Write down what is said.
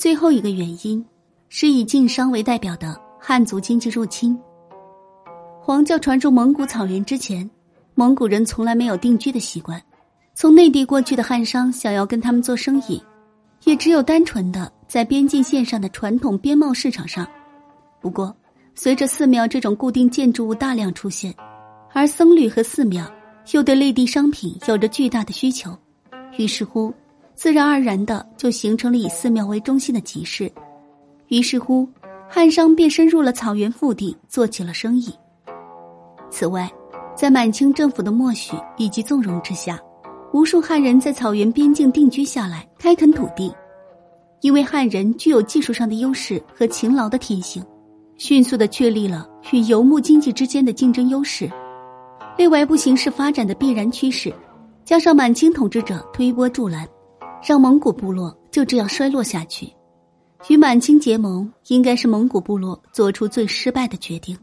最后一个原因是以晋商为代表的汉族经济入侵。黄教传入蒙古草原之前，蒙古人从来没有定居的习惯。从内地过去的汉商想要跟他们做生意，也只有单纯的在边境线上的传统边贸市场上。不过，随着寺庙这种固定建筑物大量出现，而僧侣和寺庙又对内地商品有着巨大的需求，于是乎。自然而然的就形成了以寺庙为中心的集市，于是乎，汉商便深入了草原腹地，做起了生意。此外，在满清政府的默许以及纵容之下，无数汉人在草原边境定居下来，开垦土地。因为汉人具有技术上的优势和勤劳的天性，迅速的确立了与游牧经济之间的竞争优势。内外部形势发展的必然趋势，加上满清统治者推波助澜。让蒙古部落就这样衰落下去，与满清结盟应该是蒙古部落做出最失败的决定。